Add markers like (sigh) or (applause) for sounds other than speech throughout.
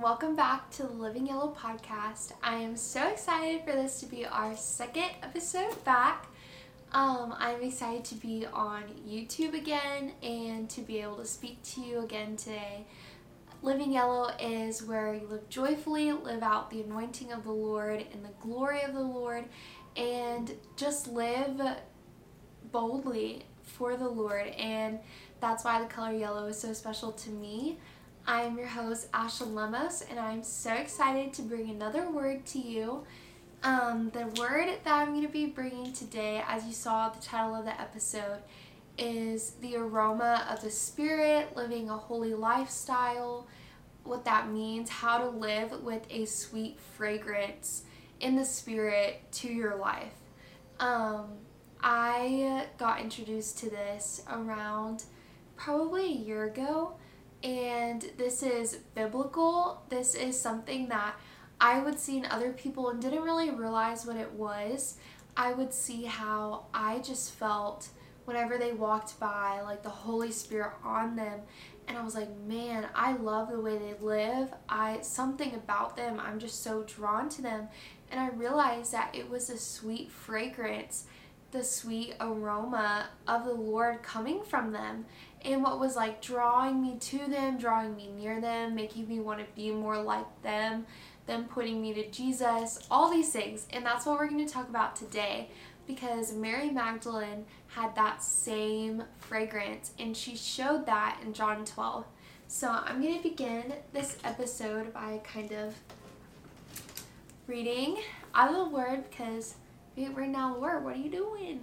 welcome back to the Living Yellow podcast. I am so excited for this to be our second episode back. Um, I'm excited to be on YouTube again and to be able to speak to you again today. Living Yellow is where you live joyfully, live out the anointing of the Lord and the glory of the Lord, and just live boldly for the Lord. And that's why the color yellow is so special to me. I am your host, Ashlyn Lemos, and I'm so excited to bring another word to you. Um, the word that I'm going to be bringing today, as you saw the title of the episode, is the aroma of the Spirit, living a holy lifestyle, what that means, how to live with a sweet fragrance in the Spirit to your life. Um, I got introduced to this around probably a year ago, and this is biblical. This is something that I would see in other people and didn't really realize what it was. I would see how I just felt whenever they walked by, like the Holy Spirit on them. And I was like, man, I love the way they live. I something about them, I'm just so drawn to them. And I realized that it was a sweet fragrance, the sweet aroma of the Lord coming from them. And what was like drawing me to them, drawing me near them, making me want to be more like them, them putting me to Jesus, all these things. And that's what we're going to talk about today because Mary Magdalene had that same fragrance and she showed that in John 12. So I'm going to begin this episode by kind of reading out of the word because out the word. What are you doing?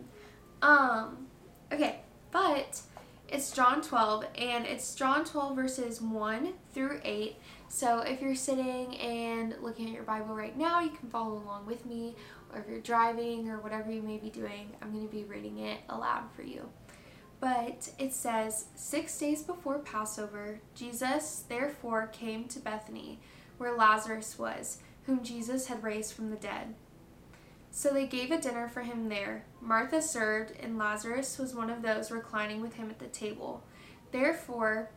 Um, okay, but it's John 12 and it's John 12 verses 1 through 8. So if you're sitting and looking at your Bible right now, you can follow along with me or if you're driving or whatever you may be doing, I'm going to be reading it aloud for you. But it says, Six days before Passover, Jesus therefore came to Bethany, where Lazarus was, whom Jesus had raised from the dead. So they gave a dinner for him there. Martha served, and Lazarus was one of those reclining with him at the table. Therefore,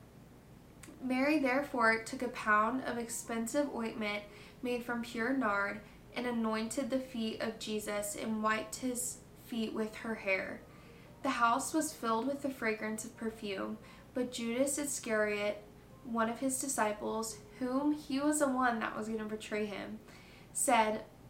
Mary therefore took a pound of expensive ointment made from pure nard and anointed the feet of Jesus and wiped his feet with her hair. The house was filled with the fragrance of perfume, but Judas Iscariot, one of his disciples, whom he was the one that was going to betray him, said,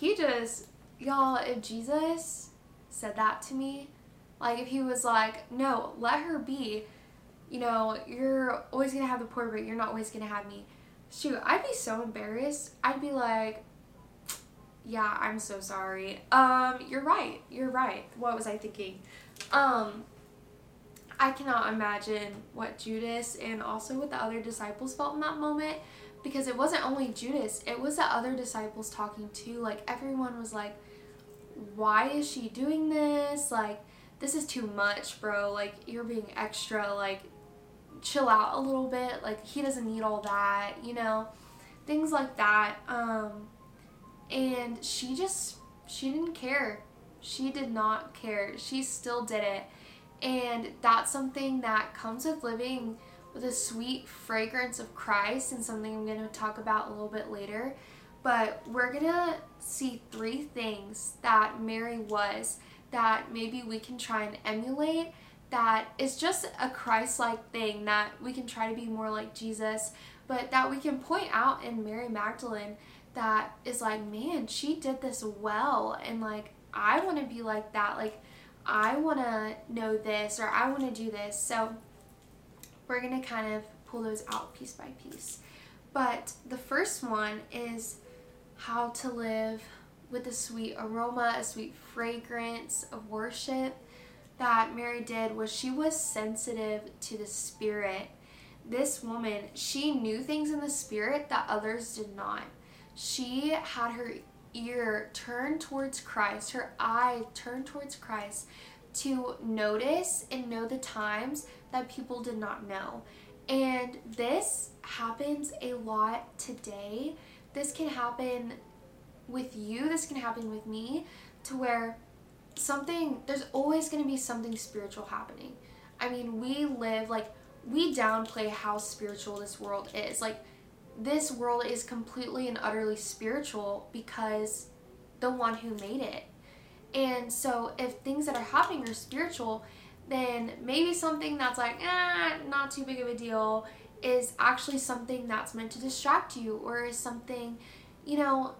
he just, y'all, if Jesus said that to me, like if he was like, No, let her be, you know, you're always gonna have the poor, but you're not always gonna have me shoot, I'd be so embarrassed. I'd be like, yeah, I'm so sorry. Um, you're right. You're right. What was I thinking? Um, I cannot imagine what Judas and also what the other disciples felt in that moment because it wasn't only Judas, it was the other disciples talking too. Like, everyone was like, why is she doing this? Like, this is too much, bro. Like, you're being extra. Like, chill out a little bit. Like he doesn't need all that, you know, things like that. Um, and she just she didn't care. She did not care. She still did it. And that's something that comes with living with a sweet fragrance of Christ and something I'm going to talk about a little bit later. But we're going to see three things that Mary was that maybe we can try and emulate that is just a Christ like thing that we can try to be more like Jesus, but that we can point out in Mary Magdalene that is like, man, she did this well, and like, I want to be like that. Like, I want to know this or I want to do this. So, we're going to kind of pull those out piece by piece. But the first one is how to live with a sweet aroma, a sweet fragrance of worship that Mary did was she was sensitive to the spirit this woman, she knew things in the spirit that others did not. She had her ear turned towards Christ, her eye turned towards Christ to notice and know the times that people did not know. And this happens a lot today. This can happen with you, this can happen with me, to where something, there's always going to be something spiritual happening. I mean, we live like, we downplay how spiritual this world is. Like, this world is completely and utterly spiritual because the one who made it. And so, if things that are happening are spiritual, then maybe something that's like, eh, not too big of a deal is actually something that's meant to distract you or is something, you know,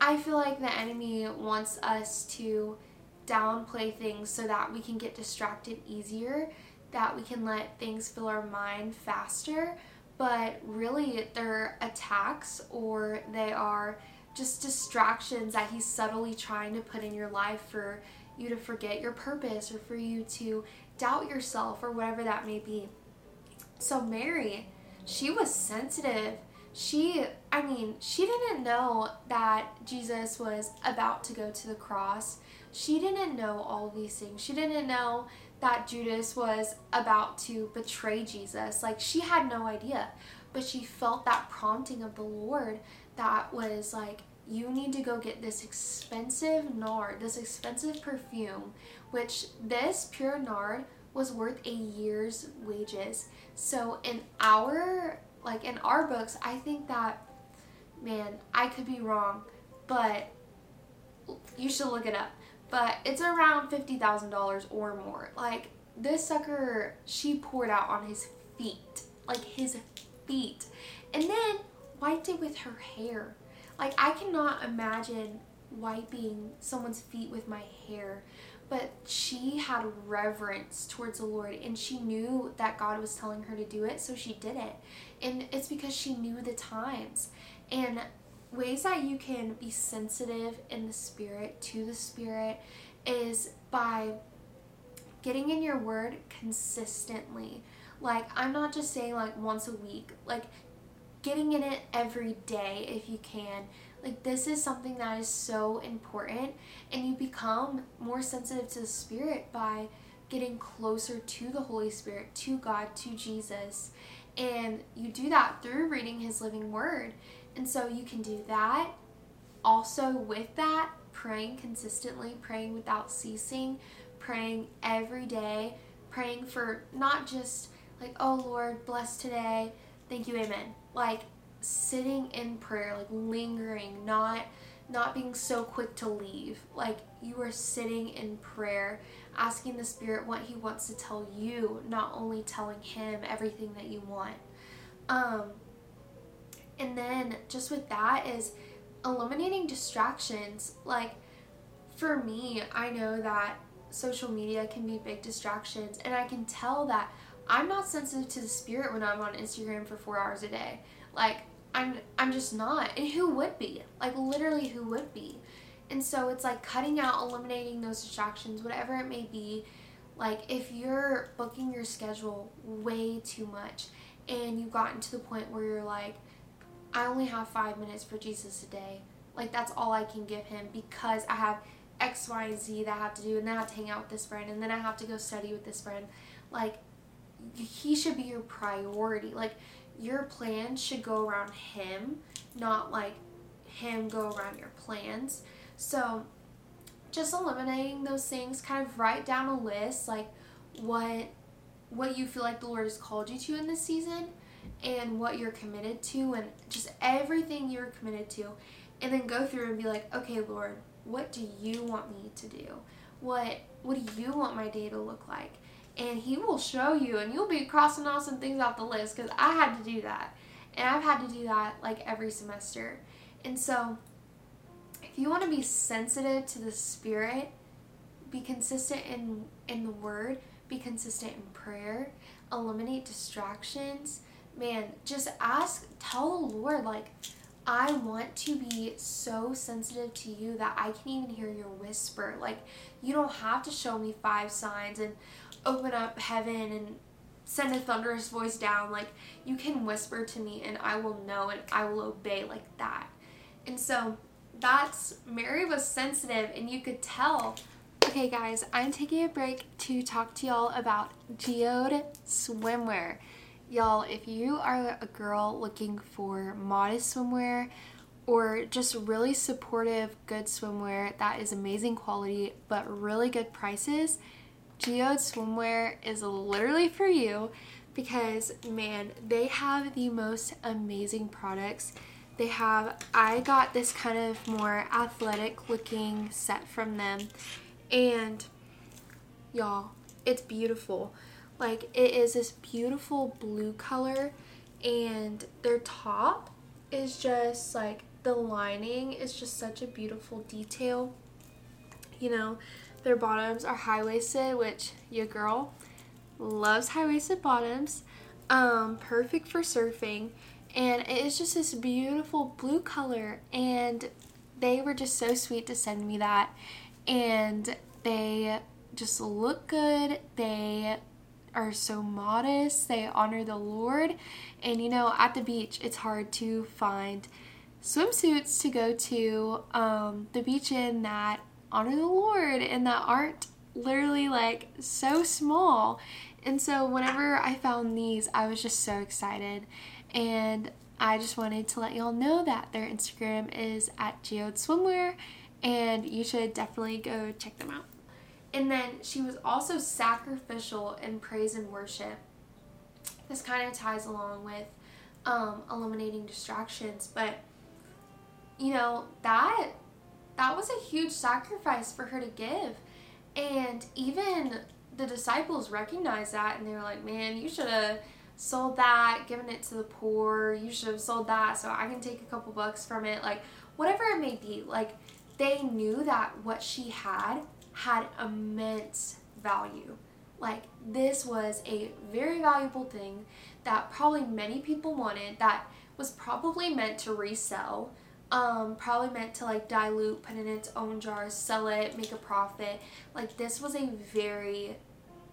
I feel like the enemy wants us to downplay things so that we can get distracted easier, that we can let things fill our mind faster. But really, they're attacks or they are just distractions that he's subtly trying to put in your life for you to forget your purpose or for you to doubt yourself or whatever that may be. So, Mary, she was sensitive. She, I mean, she didn't know that Jesus was about to go to the cross. She didn't know all these things. She didn't know that Judas was about to betray Jesus. Like, she had no idea. But she felt that prompting of the Lord that was like, you need to go get this expensive nard, this expensive perfume, which this pure nard was worth a year's wages. So in our like in our books, I think that man, I could be wrong, but you should look it up. But it's around $50,000 or more. Like this sucker she poured out on his feet. Like his feet. And then wiped it with her hair. Like, I cannot imagine wiping someone's feet with my hair, but she had reverence towards the Lord and she knew that God was telling her to do it, so she did it. And it's because she knew the times. And ways that you can be sensitive in the spirit to the spirit is by getting in your word consistently. Like, I'm not just saying like once a week, like, getting in it every day if you can. Like, this is something that is so important, and you become more sensitive to the Spirit by getting closer to the Holy Spirit, to God, to Jesus. And you do that through reading His living word. And so you can do that. Also, with that, praying consistently, praying without ceasing, praying every day, praying for not just like, oh Lord, bless today, thank you, amen like sitting in prayer, like lingering, not not being so quick to leave. Like you are sitting in prayer, asking the Spirit what He wants to tell you, not only telling Him everything that you want. Um, and then just with that is eliminating distractions. Like for me, I know that social media can be big distractions, and I can tell that I'm not sensitive to the spirit when I'm on Instagram for four hours a day. Like I'm I'm just not. And who would be? Like literally who would be? And so it's like cutting out, eliminating those distractions, whatever it may be. Like if you're booking your schedule way too much and you've gotten to the point where you're like, I only have five minutes for Jesus a day. Like that's all I can give him because I have X, Y, and Z that I have to do, and then I have to hang out with this friend, and then I have to go study with this friend. Like he should be your priority. Like your plans should go around him, not like him go around your plans. So just eliminating those things, kind of write down a list like what what you feel like the Lord has called you to in this season and what you're committed to and just everything you're committed to and then go through and be like, "Okay, Lord, what do you want me to do? What what do you want my day to look like?" And he will show you and you'll be crossing off some things off the list because i had to do that. And i've had to do that like every semester. And so if you want to be sensitive to the spirit be consistent in in the word be consistent in prayer eliminate distractions. Man just ask tell the lord like I want to be so sensitive to you that I can even hear your whisper. Like, you don't have to show me five signs and open up heaven and send a thunderous voice down. Like, you can whisper to me and I will know and I will obey like that. And so that's, Mary was sensitive and you could tell. Okay, guys, I'm taking a break to talk to y'all about Geode swimwear. Y'all, if you are a girl looking for modest swimwear or just really supportive, good swimwear that is amazing quality but really good prices, Geode swimwear is literally for you because man, they have the most amazing products. They have, I got this kind of more athletic looking set from them, and y'all, it's beautiful. Like, it is this beautiful blue color, and their top is just like the lining is just such a beautiful detail. You know, their bottoms are high waisted, which your girl loves high waisted bottoms. Um, perfect for surfing. And it is just this beautiful blue color. And they were just so sweet to send me that. And they just look good. They are so modest. They honor the Lord. And you know, at the beach, it's hard to find swimsuits to go to um, the beach in that honor the Lord and that aren't literally like so small. And so whenever I found these, I was just so excited. And I just wanted to let y'all know that their Instagram is at Geode Swimwear and you should definitely go check them out. And then she was also sacrificial in praise and worship. This kind of ties along with um, eliminating distractions, but you know, that that was a huge sacrifice for her to give. And even the disciples recognized that and they were like, man, you should have sold that, given it to the poor. You should have sold that so I can take a couple bucks from it. Like, whatever it may be. Like, they knew that what she had had immense value. Like, this was a very valuable thing that probably many people wanted, that was probably meant to resell um, probably meant to like dilute, put in its own jars, sell it, make a profit. Like this was a very,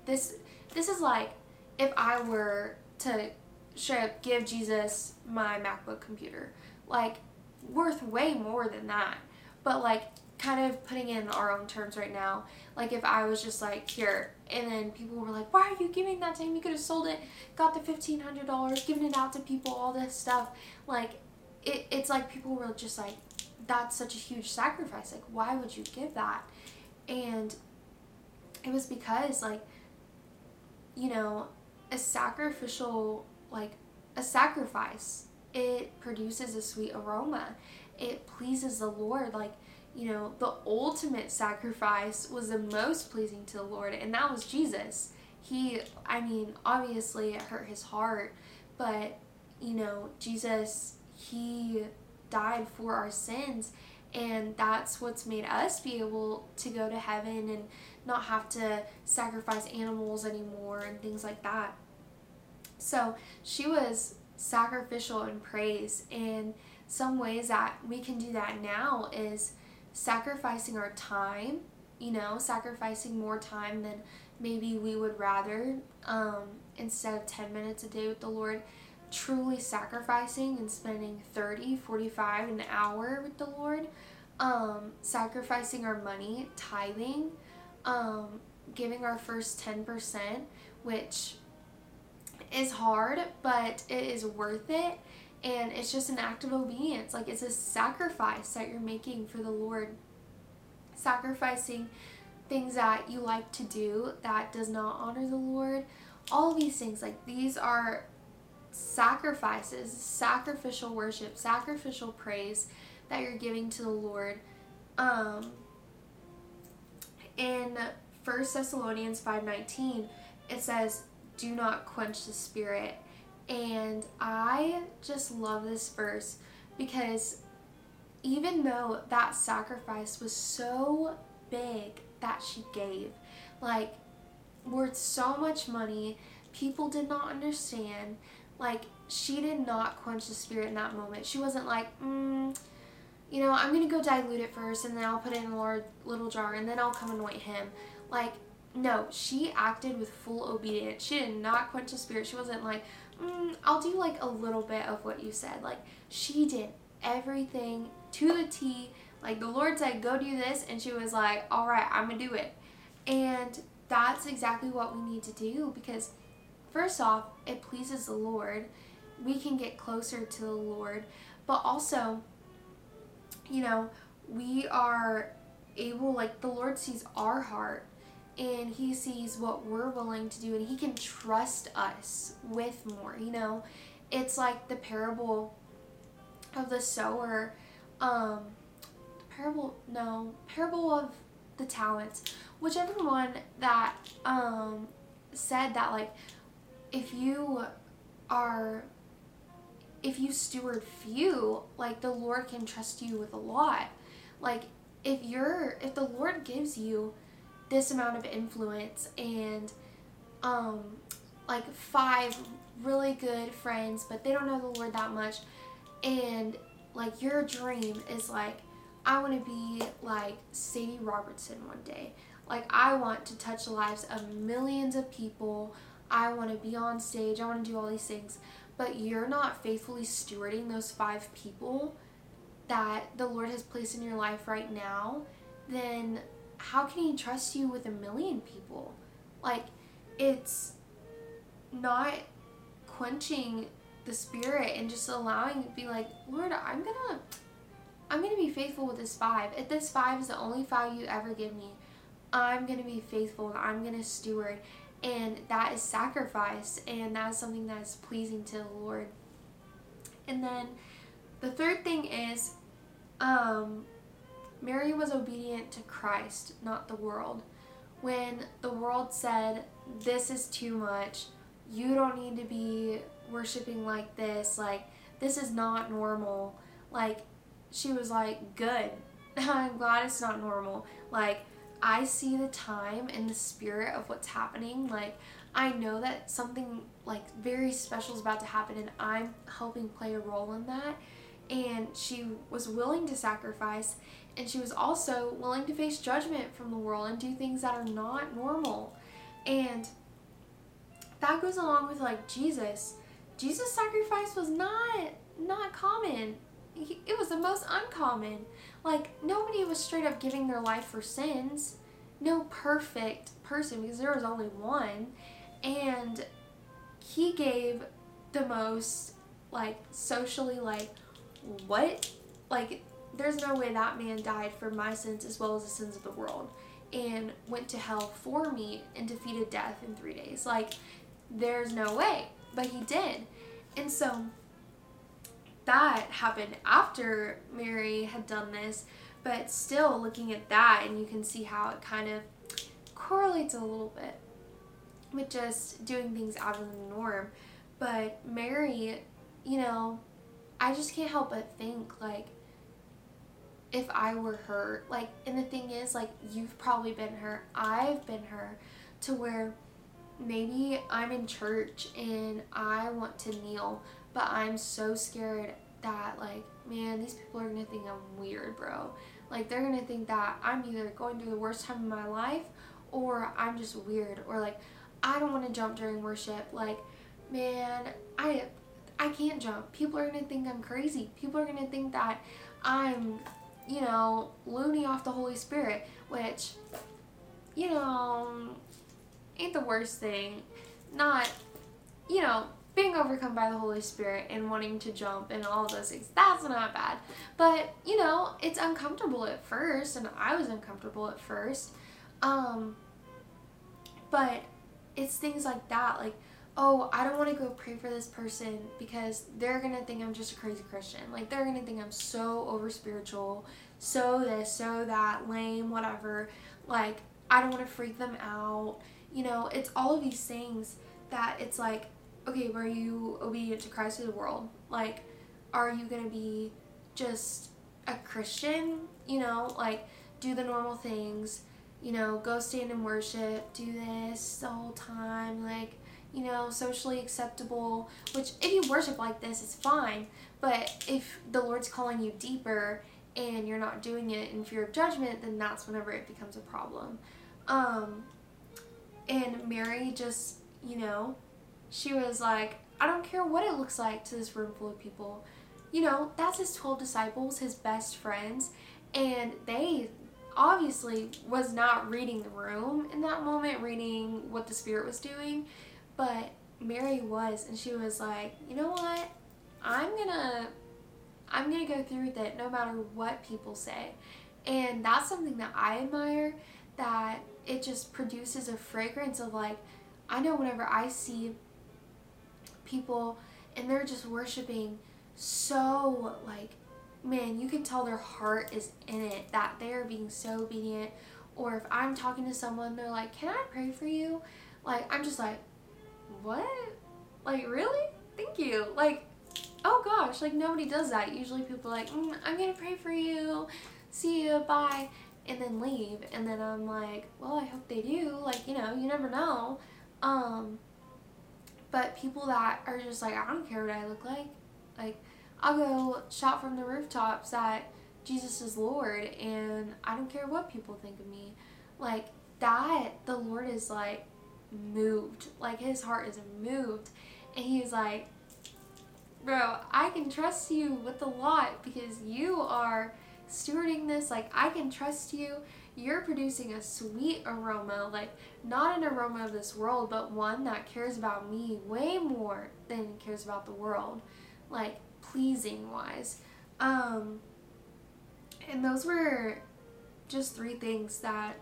this this is like if I were to straight give Jesus my MacBook computer, like worth way more than that. But like kind of putting in our own terms right now, like if I was just like here, and then people were like, "Why are you giving that to him? You could have sold it, got the fifteen hundred dollars, given it out to people, all this stuff." Like it, it's like people were just like, that's such a huge sacrifice. Like, why would you give that? And it was because, like, you know, a sacrificial, like, a sacrifice, it produces a sweet aroma. It pleases the Lord. Like, you know, the ultimate sacrifice was the most pleasing to the Lord, and that was Jesus. He, I mean, obviously it hurt his heart, but, you know, Jesus he died for our sins. And that's what's made us be able to go to heaven and not have to sacrifice animals anymore and things like that. So she was sacrificial in praise. And some ways that we can do that now is sacrificing our time, you know, sacrificing more time than maybe we would rather um, instead of 10 minutes a day with the Lord truly sacrificing and spending 30, 45, an hour with the Lord, um, sacrificing our money, tithing, um, giving our first 10%, which is hard, but it is worth it. And it's just an act of obedience. Like it's a sacrifice that you're making for the Lord. Sacrificing things that you like to do that does not honor the Lord. All these things, like these are sacrifices, sacrificial worship, sacrificial praise that you're giving to the Lord. Um, in 1 Thessalonians 5:19, it says, "Do not quench the spirit." And I just love this verse because even though that sacrifice was so big that she gave, like worth so much money, people did not understand like she did not quench the spirit in that moment. She wasn't like, mm, you know, I'm gonna go dilute it first and then I'll put it in a little jar and then I'll come anoint him. Like no, she acted with full obedience. She did not quench the spirit. She wasn't like, mm, I'll do like a little bit of what you said. Like, she did everything to the T. Like, the Lord said, go do this. And she was like, all right, I'm going to do it. And that's exactly what we need to do because, first off, it pleases the Lord. We can get closer to the Lord. But also, you know, we are able, like, the Lord sees our heart and he sees what we're willing to do and he can trust us with more you know it's like the parable of the sower um parable no parable of the talents whichever one that um said that like if you are if you steward few like the lord can trust you with a lot. Like if you're if the lord gives you this amount of influence and um like five really good friends but they don't know the lord that much and like your dream is like i want to be like sadie robertson one day. Like i want to touch the lives of millions of people i want to be on stage i want to do all these things but you're not faithfully stewarding those five people that the lord has placed in your life right now then how can he trust you with a million people? Like, it's not quenching the spirit and just allowing it to be like, Lord, I'm gonna I'm gonna be faithful with this five. If this five is the only five you ever give me, I'm gonna be faithful and I'm gonna steward. And that is sacrifice and that is something that is pleasing to the Lord. And then the third thing is um Mary was obedient to Christ, not the world. When the world said, This is too much, you don't need to be worshiping like this, like, this is not normal, like, she was like, Good. (laughs) I'm glad it's not normal. Like, I see the time and the spirit of what's happening. Like, I know that something like very special is about to happen, and I'm helping play a role in that. And she was willing to sacrifice, and she was also willing to face judgment from the world and do things that are not normal. And that goes along with like Jesus. Jesus' sacrifice was not not common. He, it was the most uncommon. Like nobody was straight up giving their life for sins. No perfect person because there was only one. And he gave the most like socially like what like there's no way that man died for my sins as well as the sins of the world and went to hell for me and defeated death in three days. Like, there's no way. But he did. And so that happened after Mary had done this, but still looking at that, and you can see how it kind of correlates a little bit with just doing things out of the norm. But Mary, you know, I just can't help but think like if I were her. Like, and the thing is, like, you've probably been her. I've been her to where maybe I'm in church and I want to kneel, but I'm so scared that, like, man, these people are gonna think I'm weird, bro. Like, they're gonna think that I'm either going through the worst time of my life or I'm just weird or, like, I don't wanna jump during worship. Like, man, I. I can't jump. People are gonna think I'm crazy. People are gonna think that I'm you know, loony off the Holy Spirit, which, you know, ain't the worst thing. Not, you know, being overcome by the Holy Spirit and wanting to jump and all those things. That's not bad. But, you know, it's uncomfortable at first, and I was uncomfortable at first. Um, but it's things like that. Like, oh, I don't want to go pray for this person because they're going to think I'm just a crazy Christian. Like, they're going to think I'm so over spiritual, so this, so that, lame, whatever. Like, I don't want to freak them out. You know, it's all of these things that it's like, okay, were you obedient to Christ or the world? Like, are you going to be just a Christian? You know, like, do the normal things, you know, go stand and worship, do this the whole time, like, you know, socially acceptable, which if you worship like this, it's fine. But if the Lord's calling you deeper and you're not doing it in fear of judgment, then that's whenever it becomes a problem. Um, And Mary just, you know, she was like, I don't care what it looks like to this room full of people. You know, that's his 12 disciples, his best friends, and they obviously was not reading the room in that moment, reading what the Spirit was doing, but Mary was, and she was like, you know what? I'm gonna I'm gonna go through with it no matter what people say. And that's something that I admire that it just produces a fragrance of like I know whenever I see people and they're just worshiping so like man, you can tell their heart is in it, that they are being so obedient. Or if I'm talking to someone, they're like, Can I pray for you? Like, I'm just like, What? Like, really? Thank you. Like, oh gosh, like nobody does that. Usually people like, mm, I'm gonna pray for you, see you, bye, and then leave. And then I'm like, well, I hope they do. Like, you know, you never know. Um, but people that are just like, I don't care what I look like. Like, I'll go shout from the rooftops that Jesus is Lord and I don't care what people think of me. Like, that, the Lord is like moved. Like, his heart is moved. And he's like, bro, I can trust you with a lot because you are stewarding this. Like, I can trust you. You're producing a sweet aroma, like, not an aroma of this world, but one that cares about me way more than cares about the world, like, pleasing wise. Um, and those were just three things that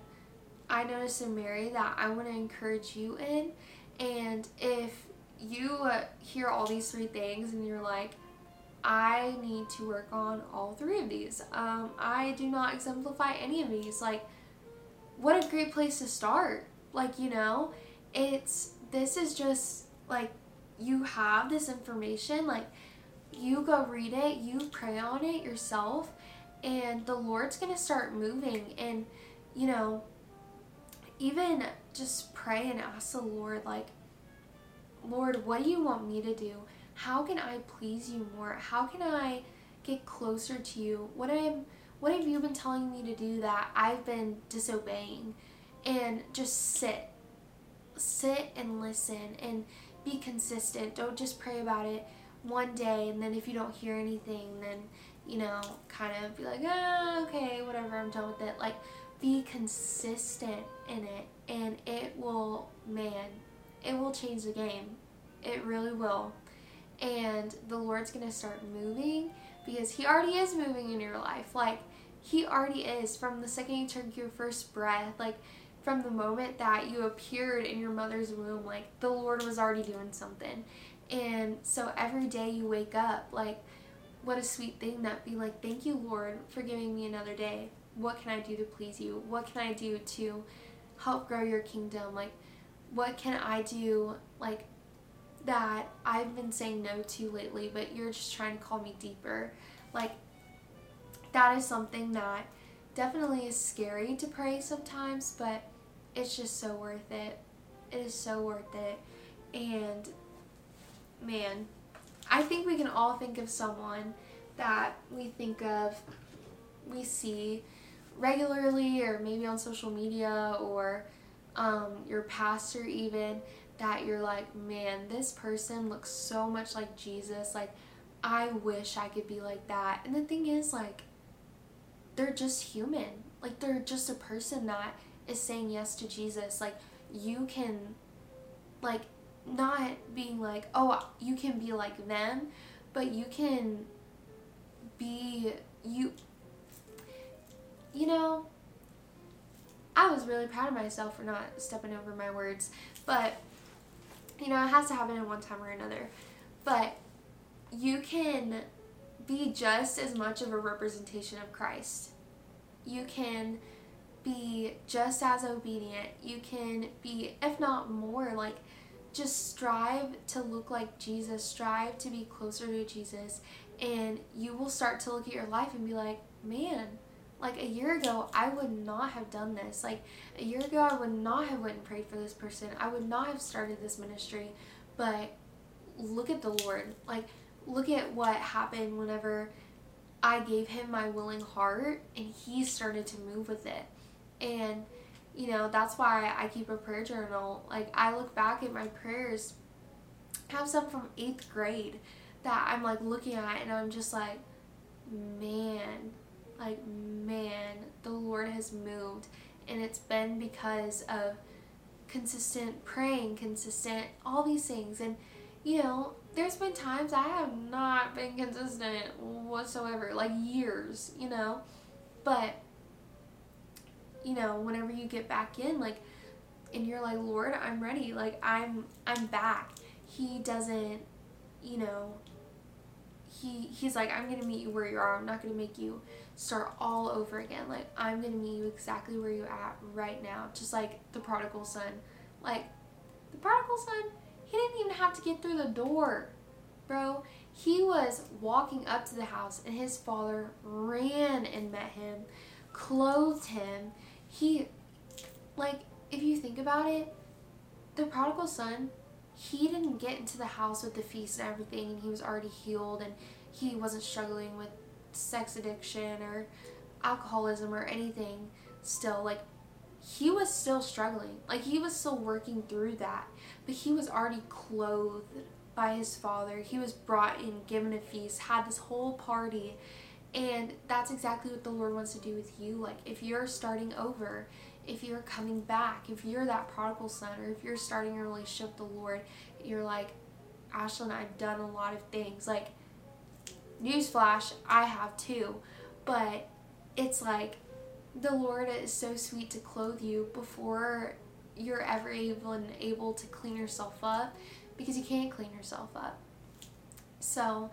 I noticed in Mary that I want to encourage you in. And if you uh, hear all these three things and you're like, I need to work on all three of these. Um, I do not exemplify any of these. Like, what a great place to start. Like, you know, it's this is just like you have this information. Like, you go read it, you pray on it yourself, and the Lord's gonna start moving. And, you know, even just pray and ask the Lord, like, Lord, what do you want me to do? How can I please you more? How can I get closer to you? What am what have you been telling me to do that I've been disobeying? And just sit. Sit and listen and be consistent. Don't just pray about it one day and then if you don't hear anything then you know kind of be like oh, okay whatever i'm done with it like be consistent in it and it will man it will change the game. It really will. And the Lord's going to start moving because He already is moving in your life. Like, He already is from the second you took your first breath. Like, from the moment that you appeared in your mother's womb, like, the Lord was already doing something. And so every day you wake up, like, what a sweet thing that be like, thank you, Lord, for giving me another day. What can I do to please you? What can I do to help grow your kingdom? Like, what can I do like that I've been saying no to lately, but you're just trying to call me deeper? Like that is something that definitely is scary to pray sometimes, but it's just so worth it. It is so worth it. And man, I think we can all think of someone that we think of, we see regularly, or maybe on social media, or um, your pastor even that you're like, man, this person looks so much like Jesus. Like, I wish I could be like that. And the thing is, like, they're just human. Like, they're just a person that is saying yes to Jesus. Like, you can, like, not being like, oh, you can be like them, but you can be, you, you know, I was really proud of myself for not stepping over my words. But, you know, it has to happen in one time or another. But you can be just as much of a representation of Christ. You can be just as obedient. You can be, if not more, like just strive to look like Jesus, strive to be closer to Jesus, and you will start to look at your life and be like, man, like a year ago i would not have done this. Like a year ago i would not have went and prayed for this person. I would not have started this ministry. But look at the lord. Like look at what happened whenever i gave him my willing heart and he started to move with it. And you know, that's why I keep a prayer journal. Like, I look back at my prayers, have some from eighth grade that I'm like looking at and I'm just like, man, like, man, the Lord has moved. And it's been because of consistent praying, consistent, all these things. And, you know, there's been times I have not been consistent whatsoever, like years, you know. But, you know, whenever you get back in, like, and you're like, Lord, I'm ready. Like, I'm, I'm back. He doesn't, you know, he, he's like, I'm gonna meet you where you are. I'm not gonna make you start all over again. Like, I'm gonna meet you exactly where you're at right now. Just like the prodigal son. Like, the prodigal son, he didn't even have to get through the door, bro. He was walking up to the house, and his father ran and met him, clothed him. He, like, if you think about it, the prodigal son, he didn't get into the house with the feast and everything, and he was already healed, and he wasn't struggling with sex addiction or alcoholism or anything still. Like, he was still struggling. Like, he was still working through that. But he was already clothed by his father. He was brought in, given a feast, had this whole party. And that's exactly what the Lord wants to do with you. Like, if you're starting over, if you're coming back, if you're that prodigal son, or if you're starting a relationship with the Lord, you're like, Ashlyn, I've done a lot of things. Like, newsflash, I have too. But it's like the Lord is so sweet to clothe you before you're ever even able to clean yourself up because you can't clean yourself up. So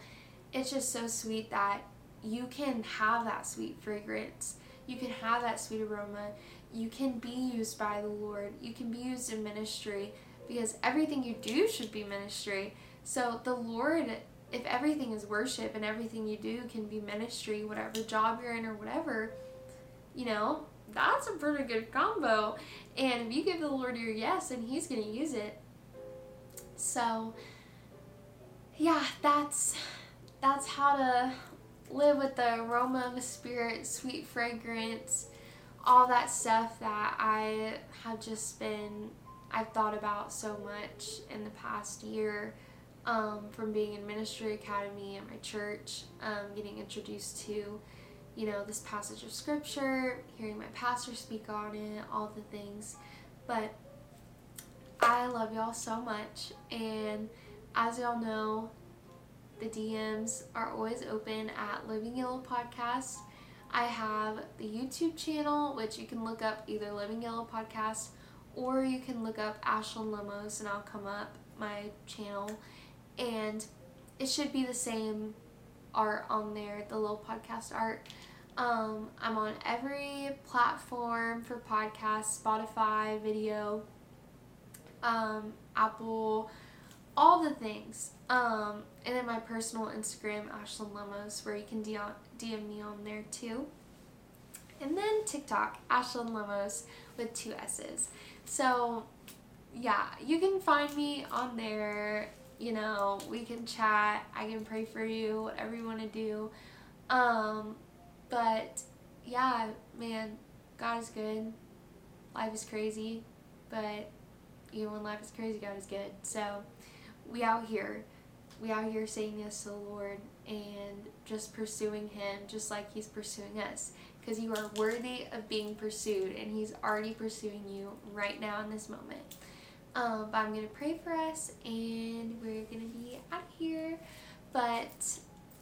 it's just so sweet that you can have that sweet fragrance. You can have that sweet aroma. You can be used by the Lord. You can be used in ministry because everything you do should be ministry. So the Lord if everything is worship and everything you do can be ministry, whatever job you're in or whatever, you know, that's a pretty good combo. And if you give the Lord your yes, and He's going to use it. So, yeah, that's that's how to live with the aroma of the Spirit, sweet fragrance, all that stuff that I have just been I've thought about so much in the past year um, from being in ministry academy at my church, um, getting introduced to, you know, this passage of scripture, hearing my pastor speak on it, all the things. But I love y'all so much, and as y'all know, the DMs are always open at Living Yellow Podcast. I have the YouTube channel, which you can look up either Living Yellow Podcast or you can look up Ashlyn Lemos and I'll come up my channel and it should be the same art on there, the little podcast art. Um, I'm on every platform for podcasts, Spotify, video, um, Apple, all the things. Um, and then my personal Instagram, Ashlyn Lemos, where you can DM, DM me on there too. And then TikTok, Ashlyn Lemos with two S's. So, yeah, you can find me on there you know, we can chat, I can pray for you, whatever you want to do. Um, but yeah, man, God is good. Life is crazy, but even when life is crazy, God is good. So we out here, we out here saying yes to the Lord and just pursuing Him just like He's pursuing us. Because you are worthy of being pursued, and He's already pursuing you right now in this moment. Um, but I'm going to pray for us and we're going to be out of here. But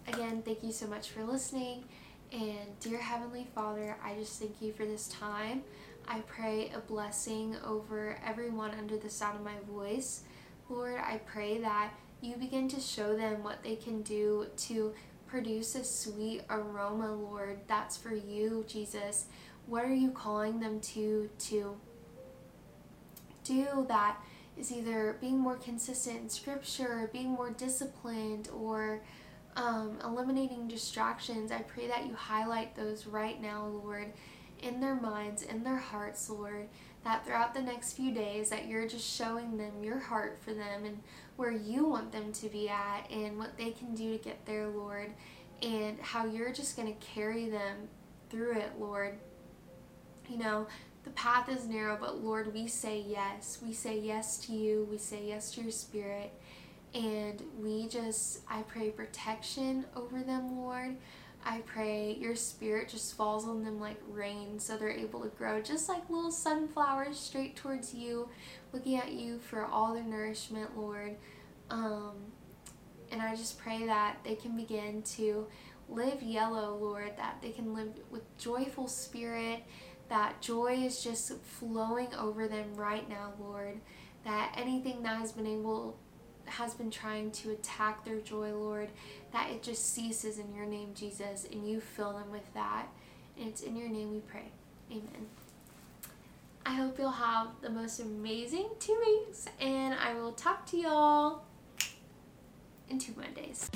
again, thank you so much for listening. And dear Heavenly Father, I just thank you for this time. I pray a blessing over everyone under the sound of my voice. Lord, I pray that you begin to show them what they can do to produce a sweet aroma, Lord. That's for you, Jesus. What are you calling them to to do that is either being more consistent in scripture, being more disciplined, or um, eliminating distractions. I pray that you highlight those right now, Lord, in their minds, in their hearts, Lord. That throughout the next few days, that you're just showing them your heart for them and where you want them to be at and what they can do to get there, Lord, and how you're just going to carry them through it, Lord. You know, the path is narrow, but Lord, we say yes. We say yes to you. We say yes to your spirit. And we just, I pray protection over them, Lord. I pray your spirit just falls on them like rain so they're able to grow just like little sunflowers straight towards you, looking at you for all their nourishment, Lord. Um, and I just pray that they can begin to live yellow, Lord, that they can live with joyful spirit, that joy is just flowing over them right now, Lord, that anything that has been able has been trying to attack their joy, Lord, that it just ceases in your name, Jesus, and you fill them with that. And it's in your name we pray. Amen. I hope you'll have the most amazing two weeks, and I will talk to y'all in two Mondays.